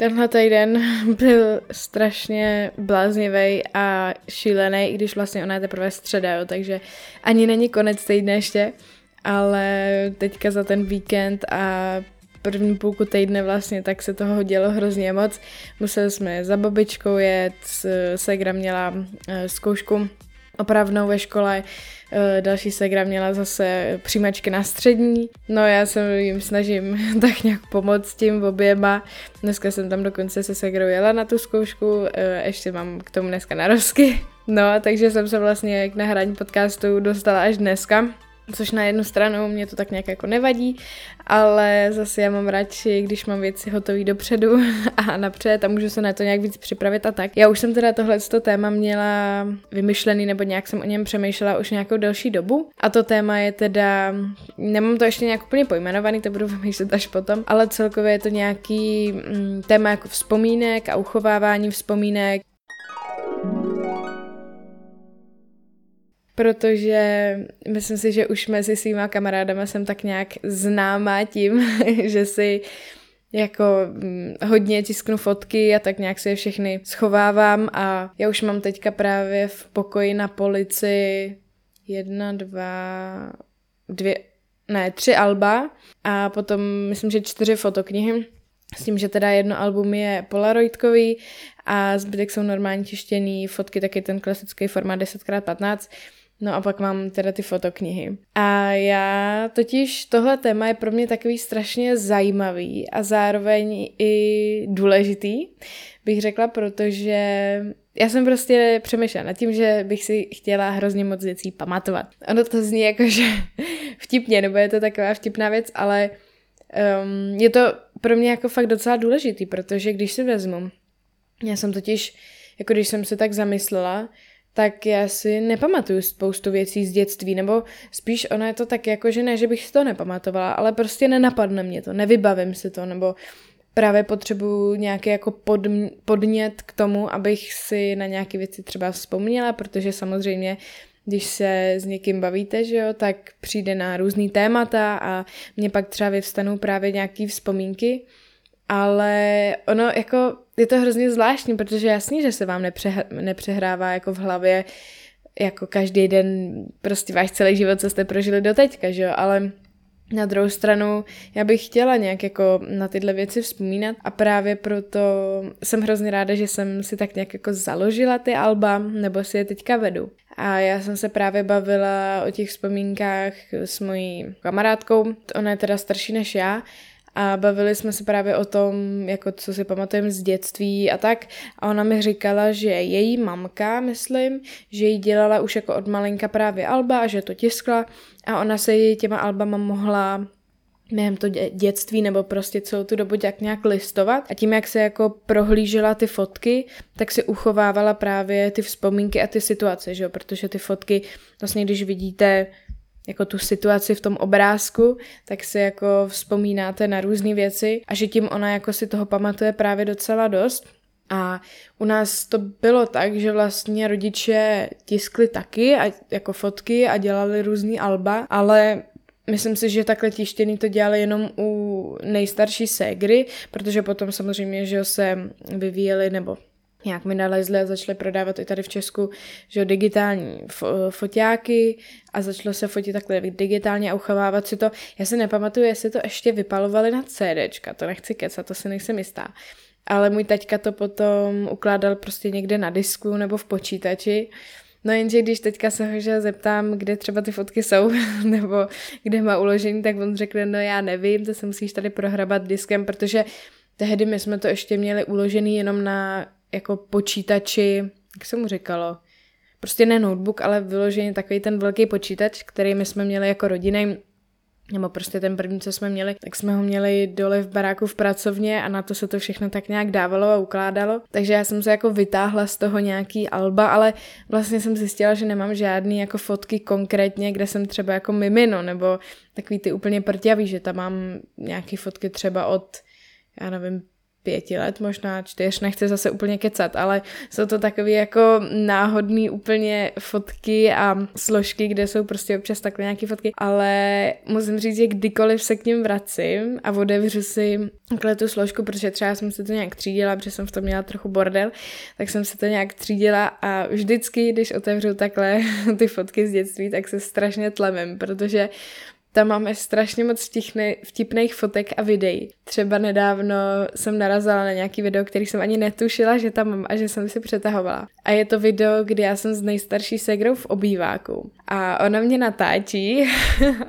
Tenhle týden byl strašně bláznivý a šílený, i když vlastně ona je teprve středa, jo, takže ani není konec týdne ještě, ale teďka za ten víkend a první půlku týdne vlastně, tak se toho dělo hrozně moc. Museli jsme za babičkou jet, Segra měla eh, zkoušku opravnou ve škole, eh, další segra měla zase přijímačky na střední, no já se jim snažím tak nějak pomoct tím oběma, dneska jsem tam dokonce se segrou jela na tu zkoušku, eh, ještě mám k tomu dneska narozky, no takže jsem se vlastně k nahrání podcastu dostala až dneska, což na jednu stranu mě to tak nějak jako nevadí, ale zase já mám radši, když mám věci hotové dopředu a napřed a můžu se na to nějak víc připravit a tak. Já už jsem teda tohle téma měla vymyšlený nebo nějak jsem o něm přemýšlela už nějakou delší dobu a to téma je teda, nemám to ještě nějak úplně pojmenovaný, to budu vymýšlet až potom, ale celkově je to nějaký mm, téma jako vzpomínek a uchovávání vzpomínek, protože myslím si, že už mezi svýma kamarádama jsem tak nějak známá tím, že si jako mm, hodně tisknu fotky a tak nějak si je všechny schovávám a já už mám teďka právě v pokoji na polici jedna, dva, dvě, ne, tři alba a potom myslím, že čtyři fotoknihy. S tím, že teda jedno album je polaroidkový a zbytek jsou normálně tištěný fotky, taky ten klasický formát 10x15 No a pak mám teda ty fotoknihy. A já totiž tohle téma je pro mě takový strašně zajímavý a zároveň i důležitý, bych řekla, protože já jsem prostě přemýšlela nad tím, že bych si chtěla hrozně moc věcí pamatovat. Ono to zní jako, že vtipně, nebo je to taková vtipná věc, ale um, je to pro mě jako fakt docela důležitý, protože když si vezmu, já jsem totiž, jako když jsem se tak zamyslela, tak já si nepamatuju spoustu věcí z dětství, nebo spíš ono je to tak jako, že ne, že bych si to nepamatovala, ale prostě nenapadne mě to, nevybavím si to, nebo právě potřebuju nějaký jako pod, podnět k tomu, abych si na nějaké věci třeba vzpomněla, protože samozřejmě když se s někým bavíte, že jo, tak přijde na různý témata a mě pak třeba vyvstanou právě nějaké vzpomínky, ale ono jako je to hrozně zvláštní, protože jasně, že se vám nepřeh- nepřehrává jako v hlavě jako každý den prostě váš celý život, co jste prožili do teďka, že jo, ale na druhou stranu já bych chtěla nějak jako na tyhle věci vzpomínat a právě proto jsem hrozně ráda, že jsem si tak nějak jako založila ty alba, nebo si je teďka vedu. A já jsem se právě bavila o těch vzpomínkách s mojí kamarádkou, ona je teda starší než já a bavili jsme se právě o tom, jako co si pamatujeme z dětství a tak. A ona mi říkala, že její mamka, myslím, že jí dělala už jako od malinka právě alba a že to tiskla a ona se jí těma albama mohla během to dětství nebo prostě celou tu dobu jak nějak listovat a tím, jak se jako prohlížela ty fotky, tak si uchovávala právě ty vzpomínky a ty situace, že jo? protože ty fotky, vlastně když vidíte jako tu situaci v tom obrázku, tak si jako vzpomínáte na různé věci a že tím ona jako si toho pamatuje právě docela dost. A u nás to bylo tak, že vlastně rodiče tiskli taky a, jako fotky a dělali různý alba, ale Myslím si, že takhle tištěný to dělali jenom u nejstarší ségry, protože potom samozřejmě, že se vyvíjeli, nebo nějak mi nalezli a začali prodávat i tady v Česku že digitální foťáky a začalo se fotit takhle digitálně a uchovávat si to. Já si nepamatuju, jestli to ještě vypalovali na CDčka, to nechci kecat, to si nejsem jistá. Ale můj taťka to potom ukládal prostě někde na disku nebo v počítači. No jenže když teďka se ho že zeptám, kde třeba ty fotky jsou, nebo kde má uložení, tak on řekne, no já nevím, to se musíš tady prohrabat diskem, protože tehdy my jsme to ještě měli uložený jenom na jako počítači, jak se mu říkalo, prostě ne notebook, ale vyloženě takový ten velký počítač, který my jsme měli jako rodiny, nebo prostě ten první, co jsme měli, tak jsme ho měli dole v baráku v pracovně a na to se to všechno tak nějak dávalo a ukládalo. Takže já jsem se jako vytáhla z toho nějaký alba, ale vlastně jsem zjistila, že nemám žádný jako fotky konkrétně, kde jsem třeba jako mimino, nebo takový ty úplně prťavý, že tam mám nějaký fotky třeba od, já nevím, pěti let, možná čtyř, nechci zase úplně kecat, ale jsou to takové jako náhodné úplně fotky a složky, kde jsou prostě občas takové nějaké fotky, ale musím říct, že kdykoliv se k ním vracím a otevřu si takhle tu složku, protože třeba jsem se to nějak třídila, protože jsem v tom měla trochu bordel, tak jsem se to nějak třídila a vždycky, když otevřu takhle ty fotky z dětství, tak se strašně tlemím, protože tam máme strašně moc vtipnej, vtipných fotek a videí. Třeba nedávno jsem narazila na nějaký video, který jsem ani netušila, že tam mám a že jsem si přetahovala. A je to video, kdy já jsem s nejstarší segrou v obýváku. A ona mě natáčí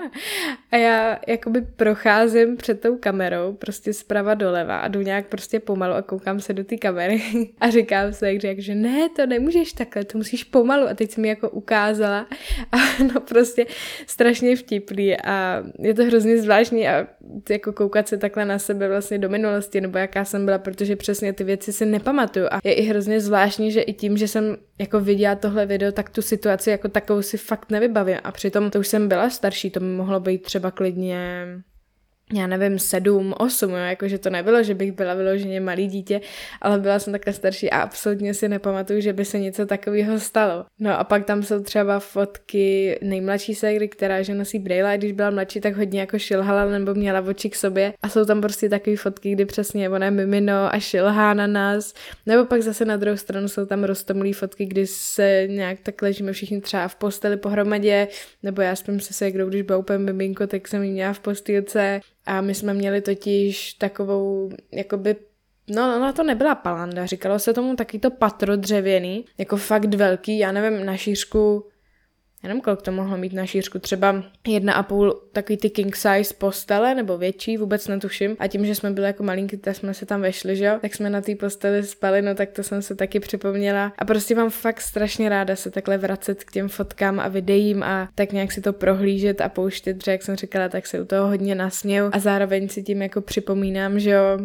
a já jakoby procházím před tou kamerou, prostě zprava doleva a jdu nějak prostě pomalu a koukám se do té kamery a říkám se, jak, že ne, to nemůžeš takhle, to musíš pomalu. A teď jsem mi jako ukázala a no prostě strašně vtipný a je to hrozně zvláštní a jako koukat se takhle na sebe vlastně do minulosti, nebo jaká jsem byla, protože přesně ty věci si nepamatuju. A je i hrozně zvláštní, že i tím, že jsem jako viděla tohle video, tak tu situaci jako takovou si fakt nevybavím. A přitom to už jsem byla starší, to mi mohlo být třeba klidně já nevím, sedm, osm, jo, jakože to nebylo, že bych byla vyloženě malý dítě, ale byla jsem takhle starší a absolutně si nepamatuju, že by se něco takového stalo. No a pak tam jsou třeba fotky nejmladší ségry, která že nosí brýle a když byla mladší, tak hodně jako šilhala nebo měla oči k sobě. A jsou tam prostě takové fotky, kdy přesně ona je mimino a šilhá na nás, nebo pak zase na druhou stranu jsou tam roztomlý fotky, kdy se nějak tak ležíme všichni třeba v posteli pohromadě, nebo já spím se ségrou, když byla úplně miminko, tak jsem ji měla v postýlce, a my jsme měli totiž takovou, jakoby No, ona to nebyla palanda, říkalo se tomu taky to patro dřevěný, jako fakt velký, já nevím, na šířku já nevím, kolik to mohlo mít na šířku, třeba jedna a půl takový ty king size postele, nebo větší, vůbec netuším. A tím, že jsme byli jako malinký, tak jsme se tam vešli, že jo, tak jsme na té posteli spali, no tak to jsem se taky připomněla. A prostě mám fakt strašně ráda se takhle vracet k těm fotkám a videím a tak nějak si to prohlížet a pouštět, že jak jsem říkala, tak se u toho hodně nasměju a zároveň si tím jako připomínám, že jo,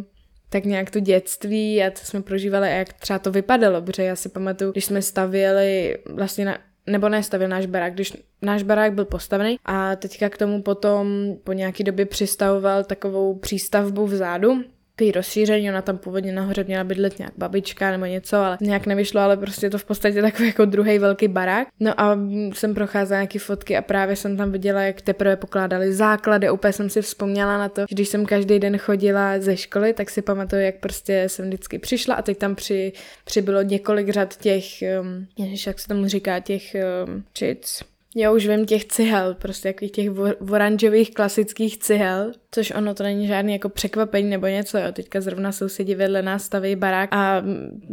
tak nějak to dětství a co jsme prožívali a jak třeba to vypadalo, protože já si pamatuju, když jsme stavěli vlastně na nebo nestavil náš barák, když náš barák byl postavený. A teďka k tomu potom po nějaký době přistavoval takovou přístavbu vzadu, takový rozšíření, ona tam původně nahoře měla bydlet nějak babička nebo něco, ale nějak nevyšlo, ale prostě to v podstatě takový jako druhý velký barák. No a jsem procházela nějaké fotky a právě jsem tam viděla, jak teprve pokládali základy, úplně jsem si vzpomněla na to, že když jsem každý den chodila ze školy, tak si pamatuju, jak prostě jsem vždycky přišla a teď tam při, přibylo několik řad těch, um, jak se tomu říká, těch um, čic, já už vím těch cihel, prostě jakých těch oranžových klasických cihel, což ono to není žádný jako překvapení nebo něco, jo. Teďka zrovna sousedi vedle nás staví barák a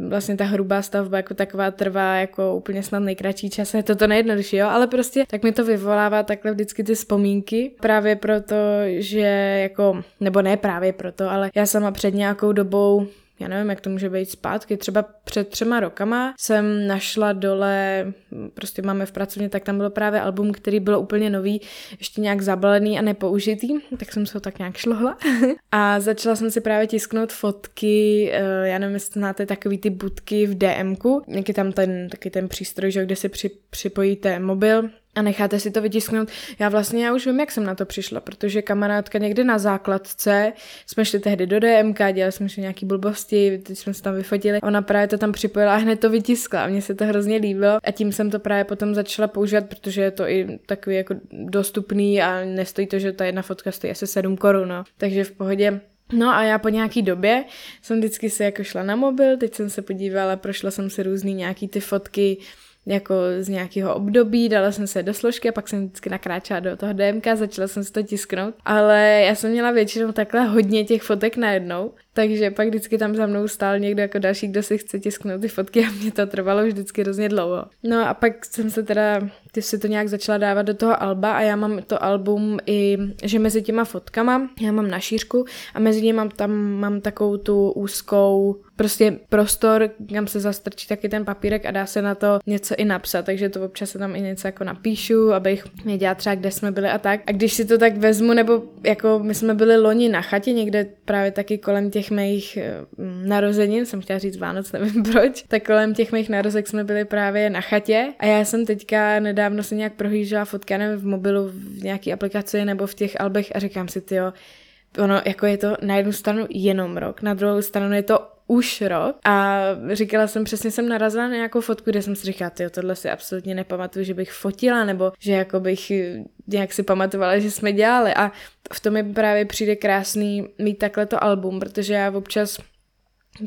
vlastně ta hrubá stavba jako taková trvá jako úplně snad nejkratší čas, je to to nejjednodušší, jo, ale prostě tak mi to vyvolává takhle vždycky ty vzpomínky, právě proto, že jako, nebo ne právě proto, ale já sama před nějakou dobou já nevím, jak to může být zpátky, třeba před třema rokama jsem našla dole, prostě máme v pracovně, tak tam byl právě album, který byl úplně nový, ještě nějak zabalený a nepoužitý, tak jsem se ho tak nějak šlohla. A začala jsem si právě tisknout fotky, eh, já nevím, jestli znáte takový ty budky v DMku, je tam ten, taky ten přístroj, že, kde si při, připojíte mobil, a necháte si to vytisknout. Já vlastně já už vím, jak jsem na to přišla, protože kamarádka někde na základce, jsme šli tehdy do DMK, dělali jsme si nějaký blbosti, teď jsme se tam vyfotili, ona právě to tam připojila a hned to vytiskla a mně se to hrozně líbilo a tím jsem to právě potom začala používat, protože je to i takový jako dostupný a nestojí to, že ta jedna fotka stojí asi 7 korun, no. takže v pohodě No a já po nějaký době jsem vždycky se jako šla na mobil, teď jsem se podívala, prošla jsem si různý nějaký ty fotky, jako z nějakého období, dala jsem se do složky a pak jsem vždycky nakráčela do toho DMK, začala jsem si to tisknout, ale já jsem měla většinou takhle hodně těch fotek najednou, takže pak vždycky tam za mnou stál někdo jako další, kdo si chce tisknout ty fotky a mě to trvalo vždycky hrozně dlouho. No a pak jsem se teda, ty si to nějak začala dávat do toho alba a já mám to album i, že mezi těma fotkama, já mám na šířku a mezi nimi mám tam mám takovou tu úzkou prostě prostor, kam se zastrčí taky ten papírek a dá se na to něco i napsat, takže to občas se tam i něco jako napíšu, abych věděla třeba, kde jsme byli a tak. A když si to tak vezmu, nebo jako my jsme byli loni na chatě někde právě taky kolem těch mých eh, narozenin, jsem chtěla říct Vánoc, nevím proč, tak kolem těch mých narozek jsme byli právě na chatě a já jsem teďka nedávno si nějak prohlížela fotka, nevím, v mobilu, v nějaký aplikaci nebo v těch albech a říkám si, ty ono jako je to na jednu stranu jenom rok, na druhou stranu je to už rok. A říkala jsem, přesně jsem narazila na nějakou fotku, kde jsem si říkala, ty tohle si absolutně nepamatuju, že bych fotila, nebo že jako bych nějak si pamatovala, že jsme dělali. A v tom mi právě přijde krásný mít takhle to album, protože já občas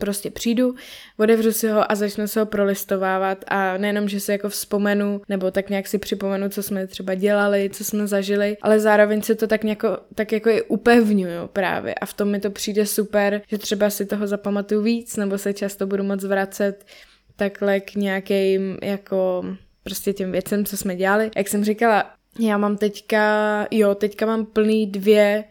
prostě přijdu, otevřu si ho a začnu se ho prolistovávat a nejenom, že si jako vzpomenu, nebo tak nějak si připomenu, co jsme třeba dělali, co jsme zažili, ale zároveň se to tak, nějako, tak jako i upevňuju právě a v tom mi to přijde super, že třeba si toho zapamatuju víc, nebo se často budu moc vracet takhle k nějakým jako prostě těm věcem, co jsme dělali. Jak jsem říkala, já mám teďka, jo, teďka mám plný dvě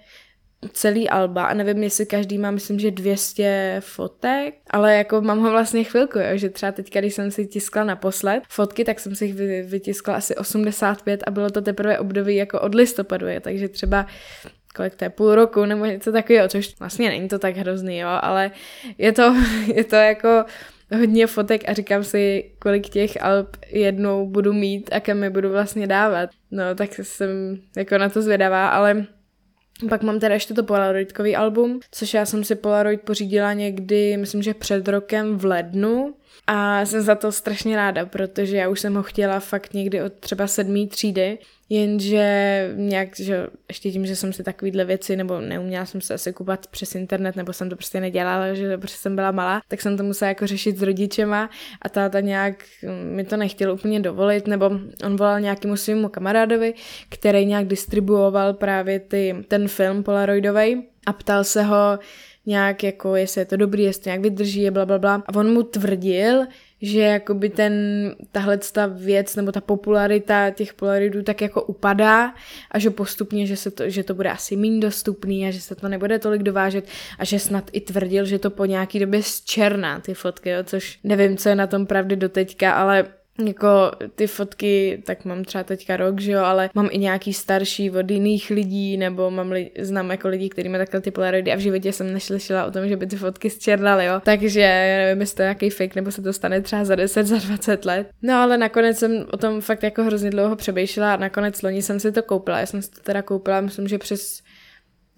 celý alba a nevím, jestli každý má, myslím, že 200 fotek, ale jako mám ho vlastně chvilku, jo, že třeba teď, když jsem si tiskla naposled fotky, tak jsem si jich vytiskla asi 85 a bylo to teprve období jako od listopadu, je, takže třeba kolik to je, půl roku nebo něco takového, což vlastně není to tak hrozný, jo, ale je to, je to jako hodně fotek a říkám si, kolik těch alb jednou budu mít a kam je budu vlastně dávat. No, tak jsem jako na to zvědavá, ale pak mám teda ještě to Polaroidkový album, což já jsem si Polaroid pořídila někdy, myslím, že před rokem v lednu a jsem za to strašně ráda, protože já už jsem ho chtěla fakt někdy od třeba sedmý třídy, jenže nějak, že ještě tím, že jsem si takovýhle věci, nebo neuměla jsem se asi kupat přes internet, nebo jsem to prostě nedělala, že protože jsem byla malá, tak jsem to musela jako řešit s rodičema a táta nějak mi to nechtěl úplně dovolit, nebo on volal nějakému svému kamarádovi, který nějak distribuoval právě ty, ten film Polaroidový a ptal se ho, nějak jako, jestli je to dobrý, jestli nějak vydrží, bla, bla, bla. A on mu tvrdil, že jakoby ten, tahle ta věc nebo ta popularita těch polaroidů tak jako upadá a že postupně, že, se to, že to bude asi méně dostupný a že se to nebude tolik dovážet a že snad i tvrdil, že to po nějaký době zčerná ty fotky, jo, což nevím, co je na tom pravdy doteďka, ale jako ty fotky, tak mám třeba teďka rok, že jo, ale mám i nějaký starší od jiných lidí, nebo mám li, znám jako lidi, kteří mají takhle ty polaroidy a v životě jsem neslyšela o tom, že by ty fotky zčernaly, jo. Takže nevím, jestli to je nějaký fake, nebo se to stane třeba za 10, za 20 let. No ale nakonec jsem o tom fakt jako hrozně dlouho přemýšlela a nakonec loni jsem si to koupila. Já jsem si to teda koupila, myslím, že přes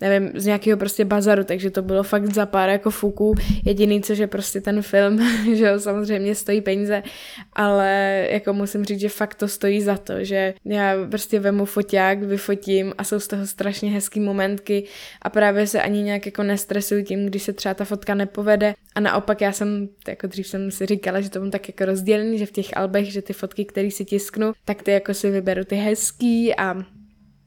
nevím, z nějakého prostě bazaru, takže to bylo fakt za pár jako fuků. Jediný, co že prostě ten film, že jo, samozřejmě stojí peníze, ale jako musím říct, že fakt to stojí za to, že já prostě vemu foťák, vyfotím a jsou z toho strašně hezký momentky a právě se ani nějak jako nestresuju tím, když se třeba ta fotka nepovede a naopak já jsem, jako dřív jsem si říkala, že to mám tak jako rozdělený, že v těch albech, že ty fotky, které si tisknu, tak ty jako si vyberu ty hezký a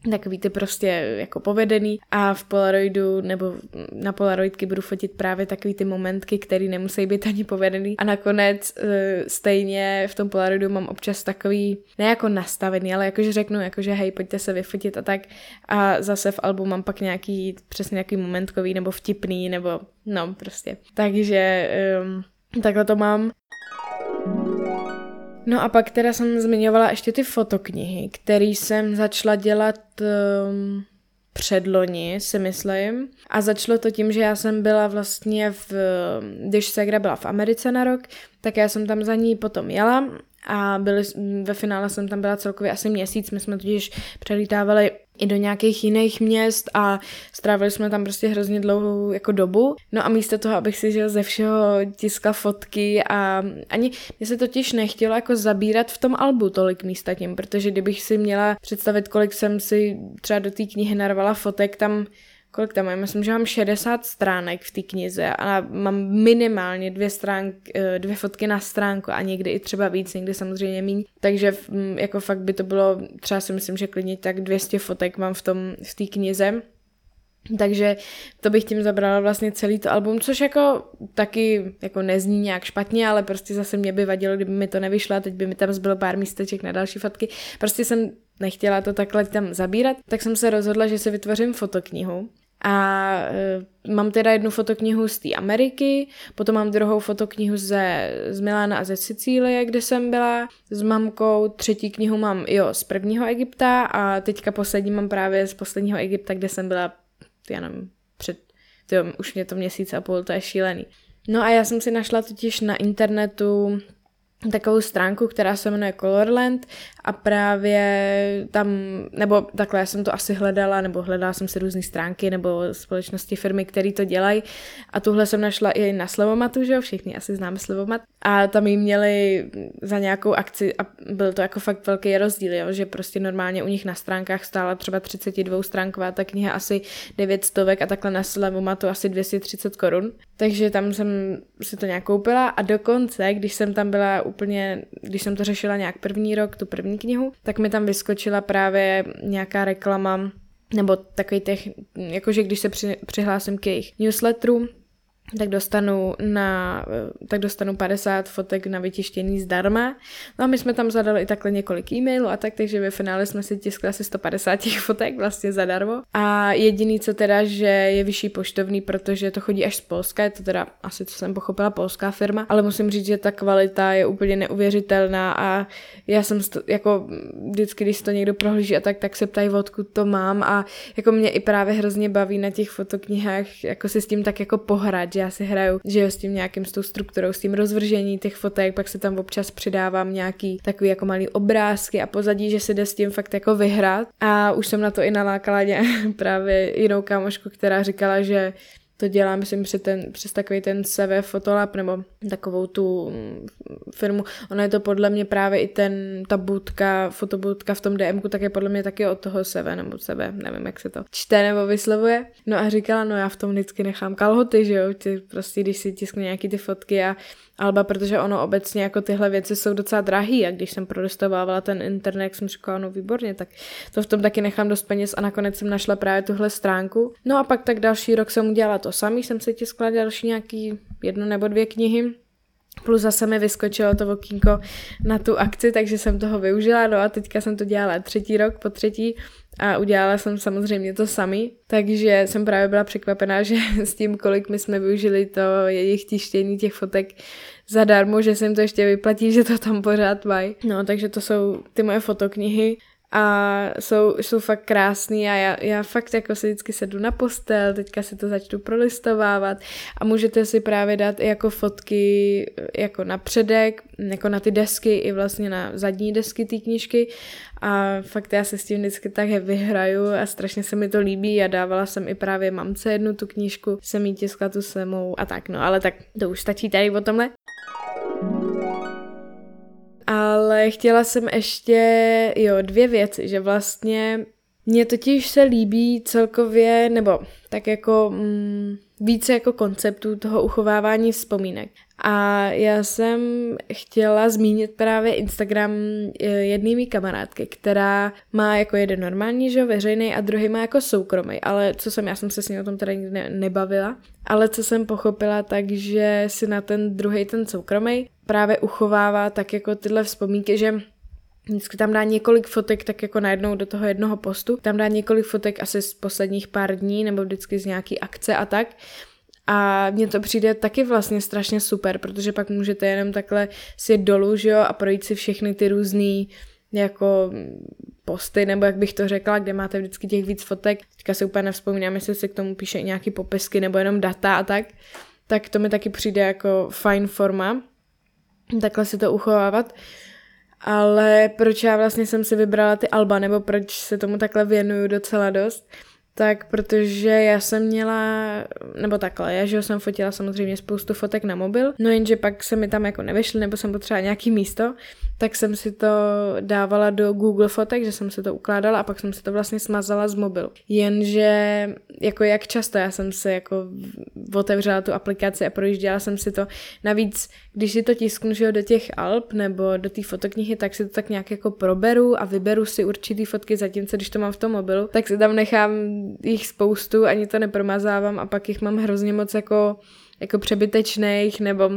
takový ty prostě jako povedený a v Polaroidu nebo na Polaroidky budu fotit právě takový ty momentky, které nemusí být ani povedený a nakonec e, stejně v tom Polaroidu mám občas takový, ne jako nastavený, ale jakože řeknu, jakože hej, pojďte se vyfotit a tak a zase v albu mám pak nějaký přesně nějaký momentkový nebo vtipný nebo no prostě. Takže um, takhle to mám. No a pak teda jsem zmiňovala ještě ty fotoknihy, které jsem začala dělat um, předloni, si myslím. A začalo to tím, že já jsem byla vlastně v, když Segra byla v Americe na rok, tak já jsem tam za ní potom jela a byli, ve finále jsem tam byla celkově asi měsíc, my jsme totiž přelítávali i do nějakých jiných měst a strávili jsme tam prostě hrozně dlouhou jako dobu. No a místo toho, abych si žil ze všeho tiskla fotky a ani mě se totiž nechtělo jako zabírat v tom albu tolik místa tím, protože kdybych si měla představit, kolik jsem si třeba do té knihy narvala fotek, tam kolik tam mám? Myslím, že mám 60 stránek v té knize a mám minimálně dvě, stránk, eh, dvě fotky na stránku a někdy i třeba víc, někdy samozřejmě méně. Takže jako fakt by to bylo, třeba si myslím, že klidně tak 200 fotek mám v tom, v té knize. Takže to bych tím zabrala vlastně celý to album, což jako taky jako nezní nějak špatně, ale prostě zase mě by vadilo, kdyby mi to nevyšlo teď by mi tam zbylo pár místeček na další fotky. Prostě jsem nechtěla to takhle tam zabírat, tak jsem se rozhodla, že si vytvořím fotoknihu a e, mám teda jednu fotoknihu z té Ameriky, potom mám druhou fotoknihu ze, z Milána a ze Sicílie, kde jsem byla s mamkou, třetí knihu mám, jo, z prvního Egypta a teďka poslední mám právě z posledního Egypta, kde jsem byla, já nevím, před, tyjo, už mě to měsíc a půl, to je šílený. No a já jsem si našla totiž na internetu takovou stránku, která se jmenuje Colorland a právě tam, nebo takhle já jsem to asi hledala, nebo hledala jsem si různé stránky nebo společnosti, firmy, které to dělají. A tuhle jsem našla i na Slevomatu, že jo, všichni asi známe Slevomat. A tam jí měli za nějakou akci a byl to jako fakt velký rozdíl, jo, že prostě normálně u nich na stránkách stála třeba 32 stránková ta kniha asi 900 a takhle na Slevomatu asi 230 korun, takže tam jsem si to nějak koupila a dokonce, když jsem tam byla úplně, když jsem to řešila nějak první rok, tu první knihu, tak mi tam vyskočila právě nějaká reklama nebo takový těch, jakože když se při, přihlásím k jejich newsletteru, tak dostanu, na, tak dostanu 50 fotek na vytištění zdarma. No a my jsme tam zadali i takhle několik e-mailů a tak, takže ve finále jsme si tiskli asi 150 těch fotek vlastně zadarmo. A jediný, co teda, že je vyšší poštovný, protože to chodí až z Polska, je to teda asi, co jsem pochopila, polská firma, ale musím říct, že ta kvalita je úplně neuvěřitelná a já jsem st- jako vždycky, když to někdo prohlíží a tak, tak se ptají, odkud to mám a jako mě i právě hrozně baví na těch fotoknihách jako si s tím tak jako pohrát, že já si hraju, že jo, s tím nějakým, s tou strukturou, s tím rozvržení těch fotek, pak se tam občas přidávám nějaký takový jako malý obrázky a pozadí, že si jde s tím fakt jako vyhrát. A už jsem na to i nalákala právě jinou kámošku, která říkala, že to dělá, myslím, přes, ten, přes takový ten CV Fotolab nebo takovou tu mm, firmu. Ono je to podle mě právě i ten, ta budka, fotobudka v tom DMku, tak je podle mě taky od toho CV nebo sebe, nevím, jak se to čte nebo vyslovuje. No a říkala, no já v tom vždycky nechám kalhoty, že jo, ty prostě, když si tisknu nějaký ty fotky a Alba, protože ono obecně jako tyhle věci jsou docela drahý a když jsem protestovávala ten internet, jsem říkala, no výborně, tak to v tom taky nechám dost peněz a nakonec jsem našla právě tuhle stránku. No a pak tak další rok jsem udělala to samý, jsem si tiskla další nějaký jedno nebo dvě knihy. Plus zase mi vyskočilo to okýnko na tu akci, takže jsem toho využila, no a teďka jsem to dělala třetí rok po třetí a udělala jsem samozřejmě to sami, takže jsem právě byla překvapená, že s tím, kolik my jsme využili to jejich tištění těch fotek zadarmo, že se jim to ještě vyplatí, že to tam pořád mají. No, takže to jsou ty moje fotoknihy a jsou, jsou fakt krásný a já, já fakt jako si vždycky sedu na postel, teďka si to začnu prolistovávat a můžete si právě dát i jako fotky jako na předek, jako na ty desky i vlastně na zadní desky té knížky. A fakt já se s tím vždycky tak vyhraju a strašně se mi to líbí. A dávala jsem i právě mamce jednu tu knížku, jsem jí tiskla tu semou a tak no, ale tak to už stačí tady o tomhle ale chtěla jsem ještě, jo, dvě věci, že vlastně mně totiž se líbí celkově, nebo tak jako mm, více jako konceptů toho uchovávání vzpomínek. A já jsem chtěla zmínit právě Instagram eh, jedné mý kamarádky, která má jako jeden normální, že veřejný a druhý má jako soukromý, ale co jsem, já jsem se s ní o tom teda nikdy ne, nebavila, ale co jsem pochopila, takže si na ten druhý, ten soukromý, právě uchovává tak jako tyhle vzpomínky, že Vždycky tam dá několik fotek tak jako najednou do toho jednoho postu. Tam dá několik fotek asi z posledních pár dní nebo vždycky z nějaký akce a tak. A mně to přijde taky vlastně strašně super, protože pak můžete jenom takhle si dolů, že jo, a projít si všechny ty různý jako posty, nebo jak bych to řekla, kde máte vždycky těch víc fotek. Teďka si úplně nevzpomínám, jestli se k tomu píše nějaký popisky nebo jenom data a tak. Tak to mi taky přijde jako fajn forma, takhle si to uchovávat. Ale proč já vlastně jsem si vybrala ty alba, nebo proč se tomu takhle věnuju docela dost, tak protože já jsem měla, nebo takhle, já že jsem fotila samozřejmě spoustu fotek na mobil, no jenže pak se mi tam jako nevyšly, nebo jsem potřebovala nějaký místo, tak jsem si to dávala do Google fotek, že jsem si to ukládala a pak jsem si to vlastně smazala z mobilu. Jenže jako jak často já jsem se jako otevřela tu aplikaci a projížděla jsem si to. Navíc, když si to tisknu že do těch alb nebo do té fotoknihy, tak si to tak nějak jako proberu a vyberu si určitý fotky, zatímco když to mám v tom mobilu, tak si tam nechám jich spoustu, ani to nepromazávám a pak jich mám hrozně moc jako, jako přebytečných nebo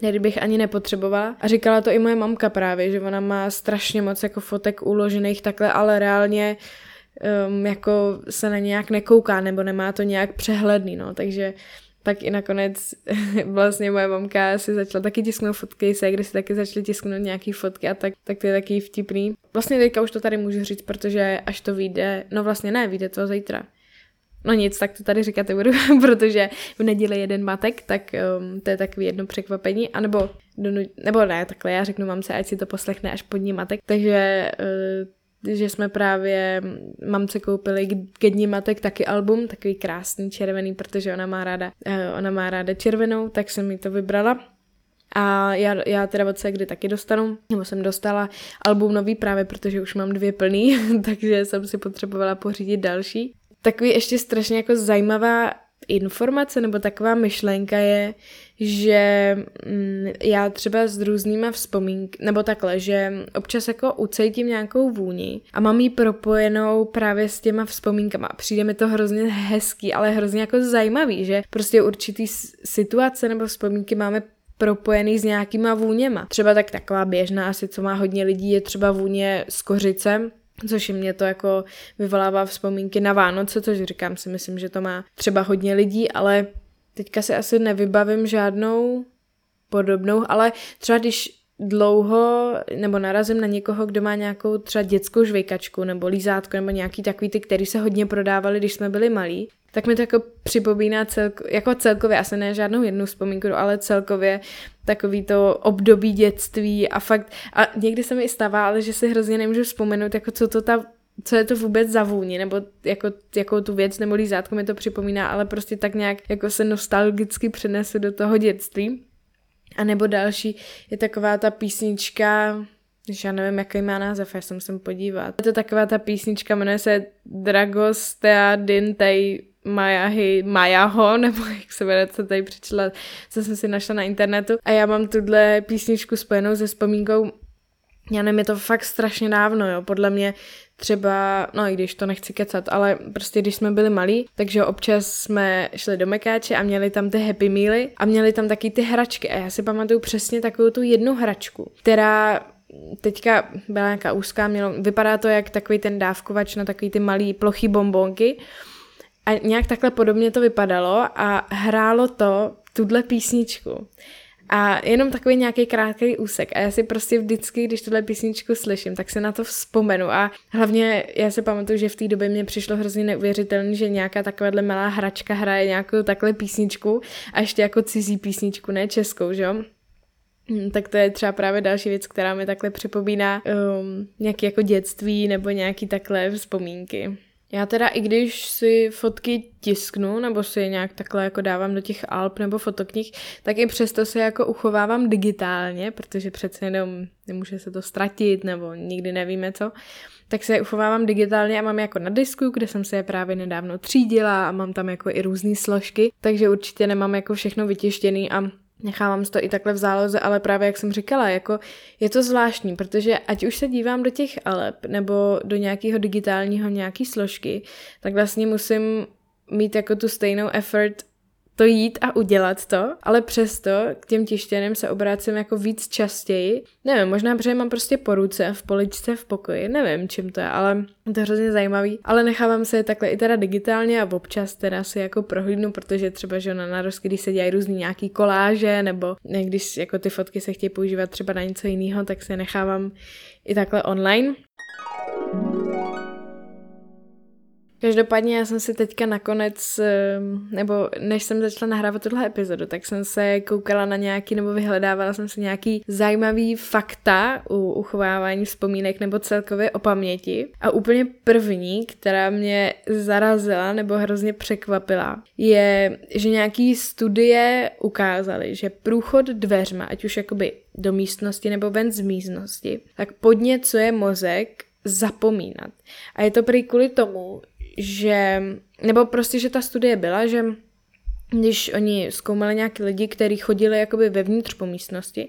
kdybych ani nepotřebovala. A říkala to i moje mamka právě, že ona má strašně moc jako fotek uložených takhle, ale reálně um, jako se na nějak nekouká nebo nemá to nějak přehledný, no, takže tak i nakonec vlastně moje mamka si začala taky tisknout fotky, se, kde si taky začaly tisknout nějaký fotky a tak, tak to je taky vtipný. Vlastně teďka už to tady můžu říct, protože až to vyjde, no vlastně ne, vyjde to zítra. No nic, tak to tady říkat nebudu, protože v neděli jeden matek, tak um, to je takový jedno překvapení, anebo, nebo ne, takhle já řeknu mamce, ať si to poslechne až pod ní matek, takže uh, že jsme právě mamce koupili ke dní matek taky album, takový krásný červený, protože ona má ráda, uh, ona má ráda červenou, tak jsem mi to vybrala. A já, já teda od kdy taky dostanu, nebo jsem dostala album nový právě, protože už mám dvě plný, takže jsem si potřebovala pořídit další. Takový ještě strašně jako zajímavá informace nebo taková myšlenka je, že mm, já třeba s různýma vzpomínky, nebo takhle, že občas jako ucejtím nějakou vůni a mám ji propojenou právě s těma vzpomínkama. Přijde mi to hrozně hezký, ale hrozně jako zajímavý, že prostě určitý situace nebo vzpomínky máme propojený s nějakýma vůněma. Třeba tak taková běžná asi, co má hodně lidí, je třeba vůně s kořicem, což mě to jako vyvolává vzpomínky na Vánoce, což říkám si, myslím, že to má třeba hodně lidí, ale teďka si asi nevybavím žádnou podobnou, ale třeba když dlouho nebo narazím na někoho, kdo má nějakou třeba dětskou žvejkačku nebo lízátko nebo nějaký takový ty, který se hodně prodávali, když jsme byli malí, tak mi to jako připomíná celko, jako celkově, asi ne žádnou jednu vzpomínku, ale celkově takový to období dětství a fakt, a někdy se mi i stává, ale že si hrozně nemůžu vzpomenout, jako co to ta co je to vůbec za vůni, nebo jako, jakou tu věc nebo lízátko mi to připomíná, ale prostě tak nějak jako se nostalgicky přenesu do toho dětství. A nebo další je taková ta písnička, když já nevím, jaký má název, já se musím podívat. Je to taková ta písnička, jmenuje se Dragostea Dintei Majahy, Majaho, nebo jak se jmenuje, co tady přečetla, co jsem si našla na internetu. A já mám tuhle písničku spojenou se vzpomínkou já nevím, je to fakt strašně dávno, jo, podle mě třeba, no i když to nechci kecat, ale prostě když jsme byli malí, takže občas jsme šli do Mekáče a měli tam ty Happy Mealy a měli tam taky ty hračky. A já si pamatuju přesně takovou tu jednu hračku, která teďka byla nějaká úzká, mělo, vypadá to jak takový ten dávkovač na takový ty malý plochý bombonky. A nějak takhle podobně to vypadalo a hrálo to tuhle písničku. A jenom takový nějaký krátký úsek. A já si prostě vždycky, když tuhle písničku slyším, tak se na to vzpomenu. A hlavně já se pamatuju, že v té době mě přišlo hrozně neuvěřitelné, že nějaká takováhle malá hračka hraje nějakou takhle písničku a ještě jako cizí písničku, ne českou, že jo? Hm, tak to je třeba právě další věc, která mi takhle připomíná um, nějaké jako dětství nebo nějaký takhle vzpomínky. Já teda i když si fotky tisknu, nebo si je nějak takhle jako dávám do těch alb nebo fotoknih, tak i přesto se jako uchovávám digitálně, protože přece jenom nemůže se to ztratit, nebo nikdy nevíme co, tak se je uchovávám digitálně a mám jako na disku, kde jsem se je právě nedávno třídila a mám tam jako i různé složky, takže určitě nemám jako všechno vytištěný a Nechávám to i takhle v záloze, ale právě jak jsem říkala, jako je to zvláštní, protože ať už se dívám do těch aleb nebo do nějakého digitálního nějaký složky, tak vlastně musím mít jako tu stejnou effort to jít a udělat to, ale přesto k těm tištěným se obrácím jako víc častěji. Nevím, možná protože mám prostě po ruce, v poličce, v pokoji, nevím čím to je, ale je to hrozně zajímavý. Ale nechávám se je takhle i teda digitálně a občas teda si jako prohlídnu, protože třeba, že na narozky, když se dělají různý nějaký koláže, nebo když jako ty fotky se chtějí používat třeba na něco jiného, tak se nechávám i takhle online. Každopádně já jsem si teďka nakonec, nebo než jsem začala nahrávat tuhle epizodu, tak jsem se koukala na nějaký, nebo vyhledávala jsem si nějaký zajímavý fakta u uchovávání vzpomínek nebo celkově o paměti. A úplně první, která mě zarazila nebo hrozně překvapila, je, že nějaký studie ukázaly, že průchod dveřma, ať už jakoby do místnosti nebo ven z místnosti, tak podněcuje mozek zapomínat. A je to prý kvůli tomu, že, nebo prostě, že ta studie byla, že když oni zkoumali nějaký lidi, kteří chodili jakoby vevnitř po místnosti,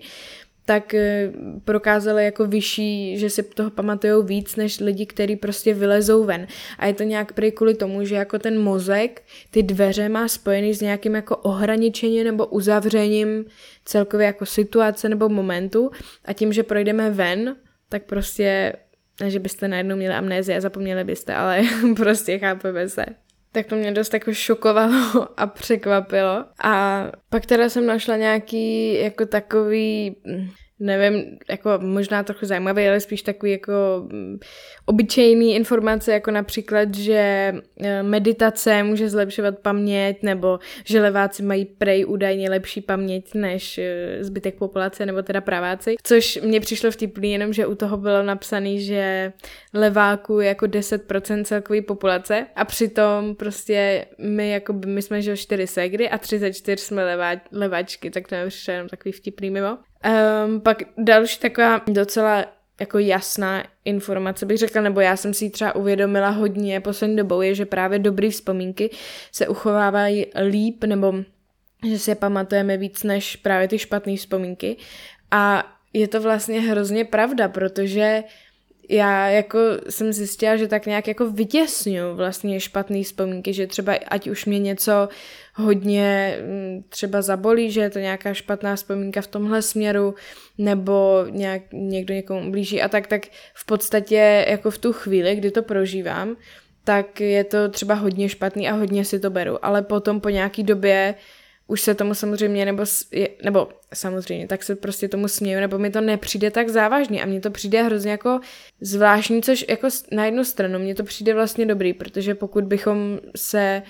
tak eh, prokázali jako vyšší, že si toho pamatují víc, než lidi, kteří prostě vylezou ven. A je to nějak prý kvůli tomu, že jako ten mozek ty dveře má spojený s nějakým jako ohraničením nebo uzavřením celkově jako situace nebo momentu a tím, že projdeme ven, tak prostě ne, že byste najednou měli amnézi a zapomněli byste, ale prostě chápeme se. Tak to mě dost jako šokovalo a překvapilo. A pak teda jsem našla nějaký jako takový nevím, jako možná trochu zajímavý, ale spíš takový jako mm, obyčejný informace, jako například, že e, meditace může zlepšovat paměť, nebo že leváci mají prej údajně lepší paměť než e, zbytek populace, nebo teda praváci, což mně přišlo vtipný, jenom že u toho bylo napsané, že leváků je jako 10% celkové populace a přitom prostě my jako by, my jsme že 4 segry a 34 jsme levá, leváčky, tak to mi přišlo jenom takový vtipný mimo. Um, pak další taková docela jako jasná informace bych řekla, nebo já jsem si ji třeba uvědomila hodně poslední dobou, je, že právě dobrý vzpomínky se uchovávají líp, nebo že si je pamatujeme víc než právě ty špatné vzpomínky. A je to vlastně hrozně pravda, protože já jako jsem zjistila, že tak nějak jako vytěsňuju vlastně špatné vzpomínky, že třeba ať už mě něco hodně mm, třeba zabolí, že je to nějaká špatná vzpomínka v tomhle směru, nebo nějak, někdo někomu blíží a tak, tak v podstatě jako v tu chvíli, kdy to prožívám, tak je to třeba hodně špatný a hodně si to beru, ale potom po nějaký době už se tomu samozřejmě, nebo, nebo samozřejmě, tak se prostě tomu směju, nebo mi to nepřijde tak závažně a mně to přijde hrozně jako zvláštní, což jako na jednu stranu mně to přijde vlastně dobrý, protože pokud bychom se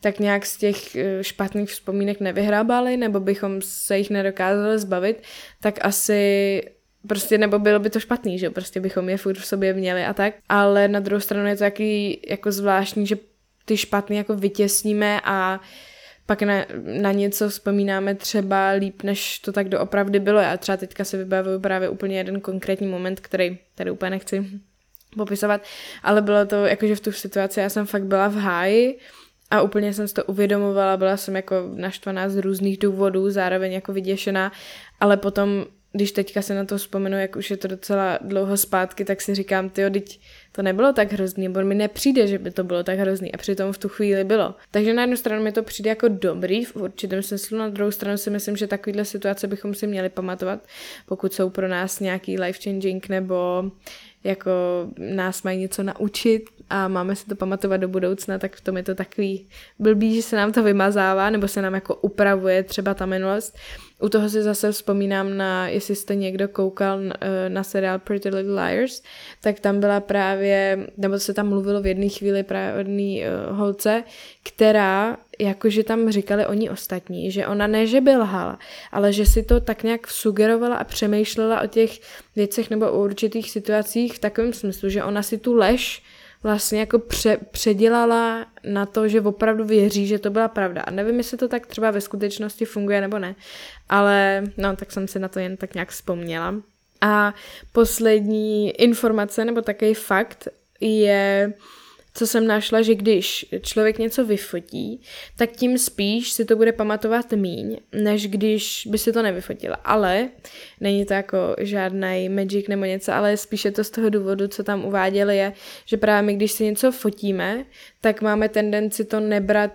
tak nějak z těch eh, špatných vzpomínek nevyhrábali, nebo bychom se jich nedokázali zbavit, tak asi prostě, nebo bylo by to špatný, že prostě bychom je furt v sobě měli a tak, ale na druhou stranu je to taky jako zvláštní, že ty špatný jako vytěsníme a pak na, na něco vzpomínáme třeba líp, než to tak doopravdy bylo. Já třeba teďka se vybavuju právě úplně jeden konkrétní moment, který tady úplně nechci popisovat, ale bylo to jakože v tu situaci, já jsem fakt byla v háji a úplně jsem si to uvědomovala, byla jsem jako naštvaná z různých důvodů, zároveň jako vyděšená, ale potom když teďka se na to vzpomenu, jak už je to docela dlouho zpátky, tak si říkám, ty teď to nebylo tak hrozný, nebo mi nepřijde, že by to bylo tak hrozný a přitom v tu chvíli bylo. Takže na jednu stranu mi to přijde jako dobrý v určitém smyslu, na druhou stranu si myslím, že takovýhle situace bychom si měli pamatovat, pokud jsou pro nás nějaký life changing nebo jako nás mají něco naučit a máme si to pamatovat do budoucna, tak v tom je to takový blbý, že se nám to vymazává nebo se nám jako upravuje třeba ta minulost. U toho si zase vzpomínám na, jestli jste někdo koukal eh, na seriál Pretty Little Liars, tak tam byla právě, nebo se tam mluvilo v jedné chvíli právě o jedné uh, holce, která, jakože tam říkali oni ostatní, že ona ne, že by lhala, ale že si to tak nějak sugerovala a přemýšlela o těch věcech nebo o určitých situacích v takovém smyslu, že ona si tu lež vlastně jako pře, předělala na to, že opravdu věří, že to byla pravda. A nevím, jestli to tak třeba ve skutečnosti funguje nebo ne, ale no, tak jsem si na to jen tak nějak vzpomněla. A poslední informace nebo takový fakt je, co jsem našla, že když člověk něco vyfotí, tak tím spíš si to bude pamatovat míň, než když by si to nevyfotila. Ale není to jako žádný magic nebo něco, ale spíše to z toho důvodu, co tam uváděli, je, že právě my, když si něco fotíme, tak máme tendenci to nebrat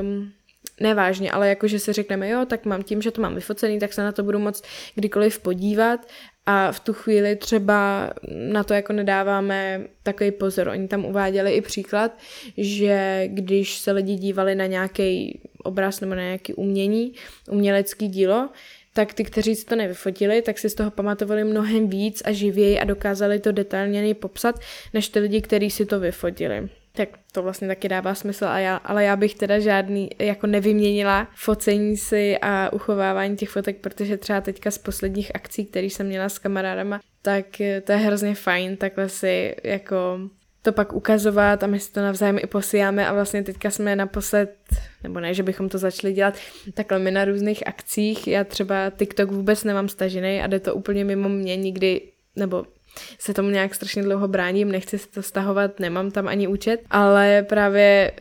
um, nevážně, ale jakože se řekneme, jo, tak mám tím, že to mám vyfocený, tak se na to budu moc kdykoliv podívat a v tu chvíli třeba na to jako nedáváme takový pozor. Oni tam uváděli i příklad, že když se lidi dívali na nějaký obraz nebo na nějaký umění, umělecký dílo, tak ty, kteří si to nevyfotili, tak si z toho pamatovali mnohem víc a živěji a dokázali to detailněji popsat, než ty lidi, kteří si to vyfotili. Tak to vlastně taky dává smysl, a já, ale já bych teda žádný jako nevyměnila focení si a uchovávání těch fotek, protože třeba teďka z posledních akcí, které jsem měla s kamarádama, tak to je hrozně fajn takhle si jako to pak ukazovat a my si to navzájem i posíláme a vlastně teďka jsme naposled, nebo ne, že bychom to začali dělat, takhle my na různých akcích, já třeba TikTok vůbec nemám stažený a jde to úplně mimo mě nikdy, nebo se tomu nějak strašně dlouho bráním, nechci si to stahovat, nemám tam ani účet, ale právě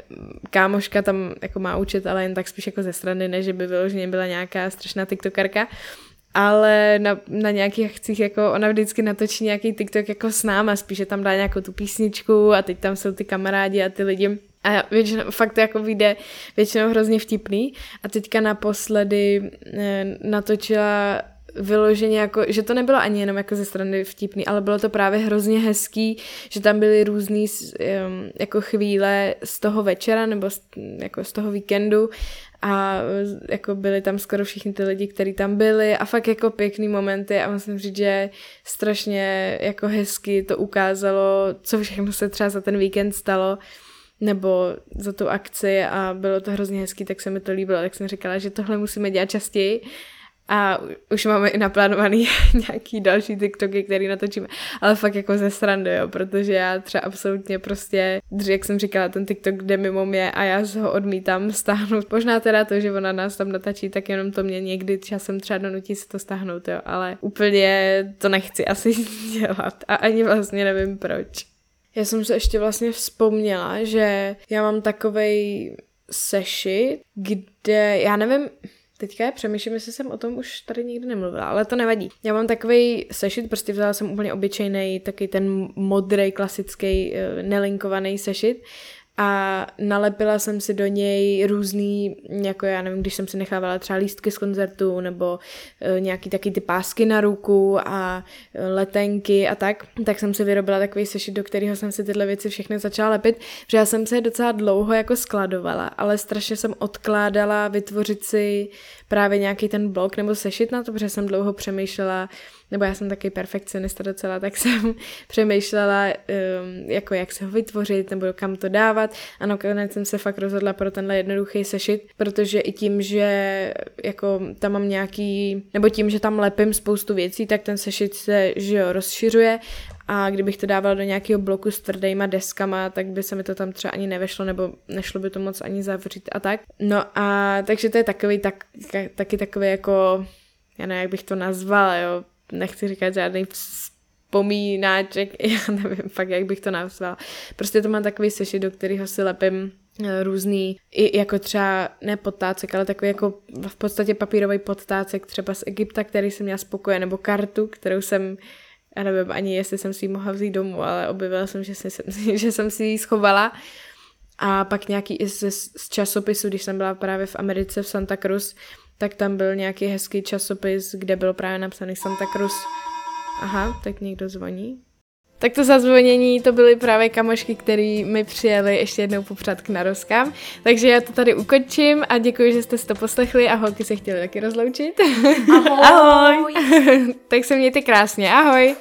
kámoška tam jako má účet, ale jen tak spíš jako ze strany, ne, že by vyloženě byla nějaká strašná tiktokarka, ale na, na nějakých akcích jako ona vždycky natočí nějaký TikTok jako s náma, spíše tam dá nějakou tu písničku a teď tam jsou ty kamarádi a ty lidi a většinou, fakt to jako vyjde většinou hrozně vtipný. A teďka naposledy eh, natočila vyloženě jako, že to nebylo ani jenom jako ze strany vtipný, ale bylo to právě hrozně hezký, že tam byly různý um, jako chvíle z toho večera nebo z, jako z toho víkendu a jako byli tam skoro všichni ty lidi, kteří tam byli a fakt jako pěkný momenty a musím říct, že strašně jako hezky to ukázalo, co všechno se třeba za ten víkend stalo nebo za tu akci a bylo to hrozně hezký, tak se mi to líbilo, tak jsem říkala, že tohle musíme dělat častěji a už máme i naplánovaný nějaký další TikToky, který natočíme. Ale fakt jako ze srandy, jo, protože já třeba absolutně prostě, jak jsem říkala, ten TikTok jde mimo mě a já ho odmítám stáhnout. Možná teda to, že ona nás tam natačí, tak jenom to mě někdy časem třeba donutí se to stáhnout, jo, ale úplně to nechci asi dělat a ani vlastně nevím proč. Já jsem se ještě vlastně vzpomněla, že já mám takovej sešit, kde, já nevím, Teďka je přemýšlím, jestli jsem o tom už tady nikdy nemluvila, ale to nevadí. Já mám takový sešit, prostě vzala jsem úplně obyčejný, taky ten modrý, klasický, eh, nelinkovaný sešit a nalepila jsem si do něj různý, jako já nevím, když jsem si nechávala třeba lístky z koncertu nebo e, nějaký taky ty pásky na ruku a e, letenky a tak, tak jsem si vyrobila takový sešit, do kterého jsem si tyhle věci všechny začala lepit, že já jsem se docela dlouho jako skladovala, ale strašně jsem odkládala vytvořit si právě nějaký ten blok nebo sešit na to, protože jsem dlouho přemýšlela, nebo já jsem taky perfekcionista docela, tak jsem přemýšlela, um, jako jak se ho vytvořit, nebo kam to dávat a nakonec jsem se fakt rozhodla pro tenhle jednoduchý sešit, protože i tím, že jako tam mám nějaký, nebo tím, že tam lepím spoustu věcí, tak ten sešit se, že jo, rozšiřuje a kdybych to dávala do nějakého bloku s tvrdýma deskama, tak by se mi to tam třeba ani nevešlo, nebo nešlo by to moc ani zavřít a tak. No a takže to je takový, tak, taky takový jako, já nevím, jak bych to nazvala, jo, nechci říkat žádný vzpomínáček, já nevím fakt, jak bych to nazvala. Prostě to mám takový sešit, do kterého si lepím eh, různý, i jako třeba ne podtácek, ale takový jako v podstatě papírový podtácek třeba z Egypta, který jsem měla spokoje, nebo kartu, kterou jsem já nevím ani, jestli jsem si ji mohla vzít domů, ale objevila jsem, že jsem, že jsem si ji schovala. A pak nějaký z, z časopisu, když jsem byla právě v Americe v Santa Cruz, tak tam byl nějaký hezký časopis, kde bylo právě napsaný Santa Cruz. Aha, tak někdo zvoní. Tak to zazvonění, to byly právě kamošky, který mi přijeli ještě jednou popřát k narozkám. Takže já to tady ukončím a děkuji, že jste si to poslechli a holky se chtěli taky rozloučit. Ahoj! ahoj. tak se mějte krásně, ahoj!